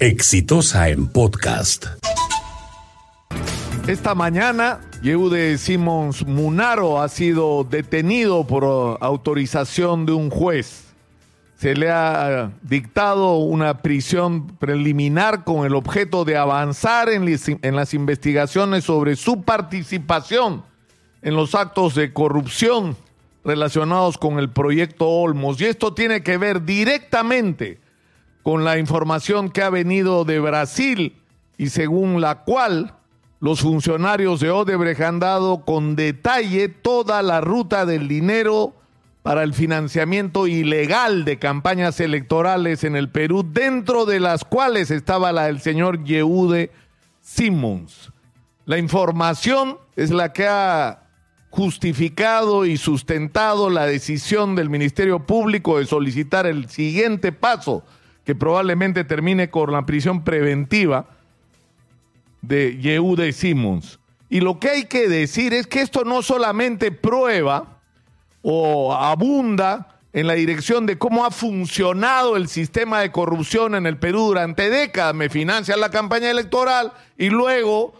Exitosa en podcast. Esta mañana, Yehude Simons Munaro ha sido detenido por autorización de un juez. Se le ha dictado una prisión preliminar con el objeto de avanzar en las investigaciones sobre su participación en los actos de corrupción relacionados con el proyecto Olmos. Y esto tiene que ver directamente con la información que ha venido de Brasil y según la cual los funcionarios de Odebrecht han dado con detalle toda la ruta del dinero para el financiamiento ilegal de campañas electorales en el Perú, dentro de las cuales estaba la del señor Yehude Simmons. La información es la que ha justificado y sustentado la decisión del Ministerio Público de solicitar el siguiente paso que probablemente termine con la prisión preventiva de Yehude Simmons. Y lo que hay que decir es que esto no solamente prueba o abunda en la dirección de cómo ha funcionado el sistema de corrupción en el Perú durante décadas. Me financian la campaña electoral y luego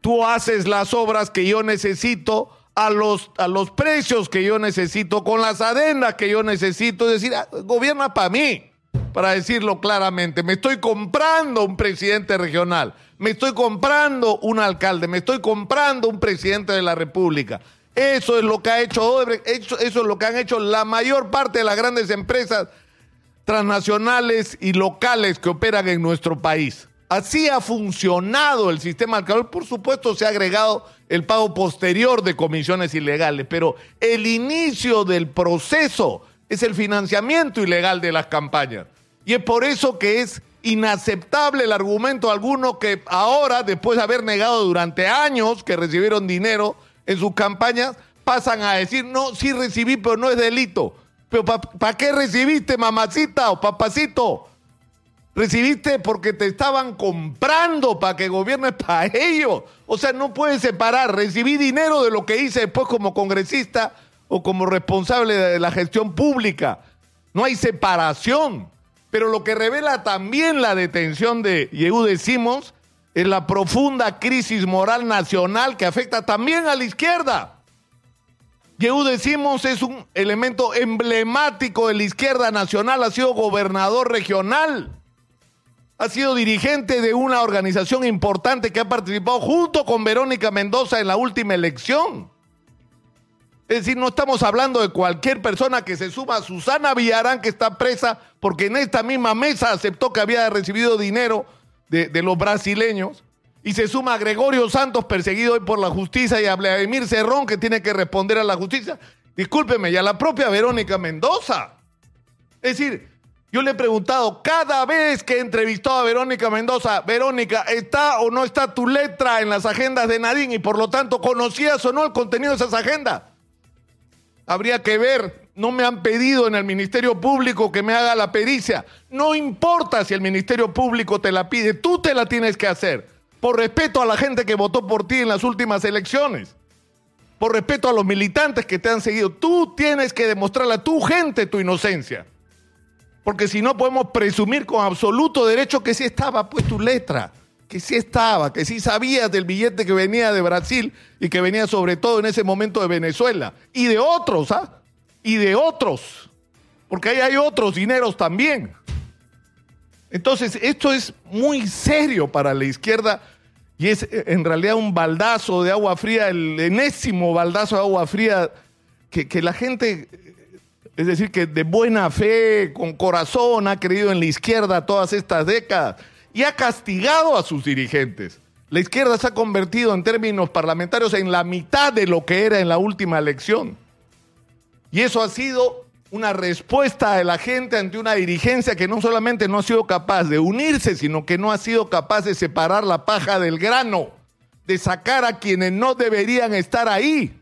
tú haces las obras que yo necesito a los, a los precios que yo necesito, con las adendas que yo necesito. Es decir, ah, gobierna para mí para decirlo claramente. Me estoy comprando un presidente regional, me estoy comprando un alcalde, me estoy comprando un presidente de la República. Eso es lo que ha hecho Odebrecht, eso, es lo que han hecho la mayor parte de las grandes empresas transnacionales y locales que operan en nuestro país. Así ha funcionado el sistema alcalde. Por supuesto, se ha agregado el pago posterior de comisiones ilegales, pero el inicio del proceso es el financiamiento ilegal de las campañas. Y es por eso que es inaceptable el argumento de algunos que ahora, después de haber negado durante años que recibieron dinero en sus campañas, pasan a decir, no, sí recibí, pero no es delito. Pero ¿para qué recibiste, mamacita o papacito? Recibiste porque te estaban comprando para que gobiernes para ellos. O sea, no puedes separar. Recibí dinero de lo que hice después como congresista o como responsable de la gestión pública. No hay separación. Pero lo que revela también la detención de Yehude Simons es la profunda crisis moral nacional que afecta también a la izquierda. Yehude Simons es un elemento emblemático de la izquierda nacional, ha sido gobernador regional, ha sido dirigente de una organización importante que ha participado junto con Verónica Mendoza en la última elección. Es decir, no estamos hablando de cualquier persona que se suma a Susana Villarán, que está presa porque en esta misma mesa aceptó que había recibido dinero de, los brasileños. Y se suma a Gregorio Santos, perseguido hoy por la justicia, y a Vladimir Cerrón, que tiene que responder a la justicia. Discúlpeme, y a la propia Verónica Mendoza. Es decir, yo le he preguntado cada vez que he a Verónica Mendoza, Verónica, ¿está o no está tu letra en las agendas de Nadine? Y por lo tanto, ¿conocías o no el contenido de esas agendas? Habría que ver. No me han pedido en el Ministerio Público que me haga la pericia. No importa si el Ministerio Público te la pide, tú te la tienes que hacer. Por respeto a la gente que votó por ti en las últimas elecciones. Por respeto a los militantes que te han seguido. Tú tienes que demostrarle a tu gente tu inocencia. Porque si no podemos presumir con absoluto derecho que sí estaba pues tu letra que sí estaba, que sí sabías del billete que venía de Brasil y que venía sobre todo en ese momento de Venezuela. Y de otros, ¿ah? Y de otros. Porque ahí hay otros dineros también. Entonces, esto es muy serio para la izquierda y es eh, en realidad un baldazo de agua fría, el enésimo baldazo de agua fría que, que la gente, es decir, que de buena fe, con corazón, ha creído en la izquierda todas estas décadas y ha castigado a sus dirigentes. La izquierda se ha convertido en términos parlamentarios en la mitad de lo que era en la última elección. Y eso ha sido una respuesta de la gente ante una dirigencia que no solamente no ha sido capaz de unirse, sino que no ha sido capaz de separar la paja del grano, de sacar a quienes no deberían estar ahí,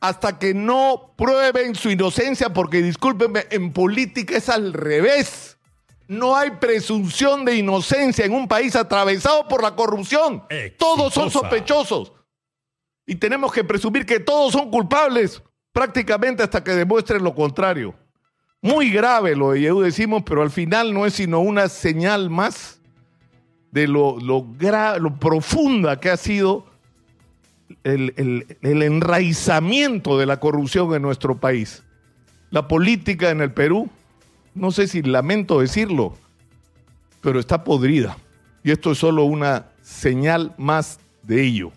hasta que no prueben su inocencia, porque discúlpenme, en política es al revés. No hay presunción de inocencia en un país atravesado por la corrupción. Todos son sospechosos. Y tenemos que presumir que todos son culpables prácticamente hasta que demuestren lo contrario. Muy grave lo de Yehu decimos, pero al final no es sino una señal más de lo, lo, lo profunda que ha sido el, el, el enraizamiento de la corrupción en nuestro país. La política en el Perú, no sé si lamento decirlo, pero está podrida. Y esto es solo una señal más de ello.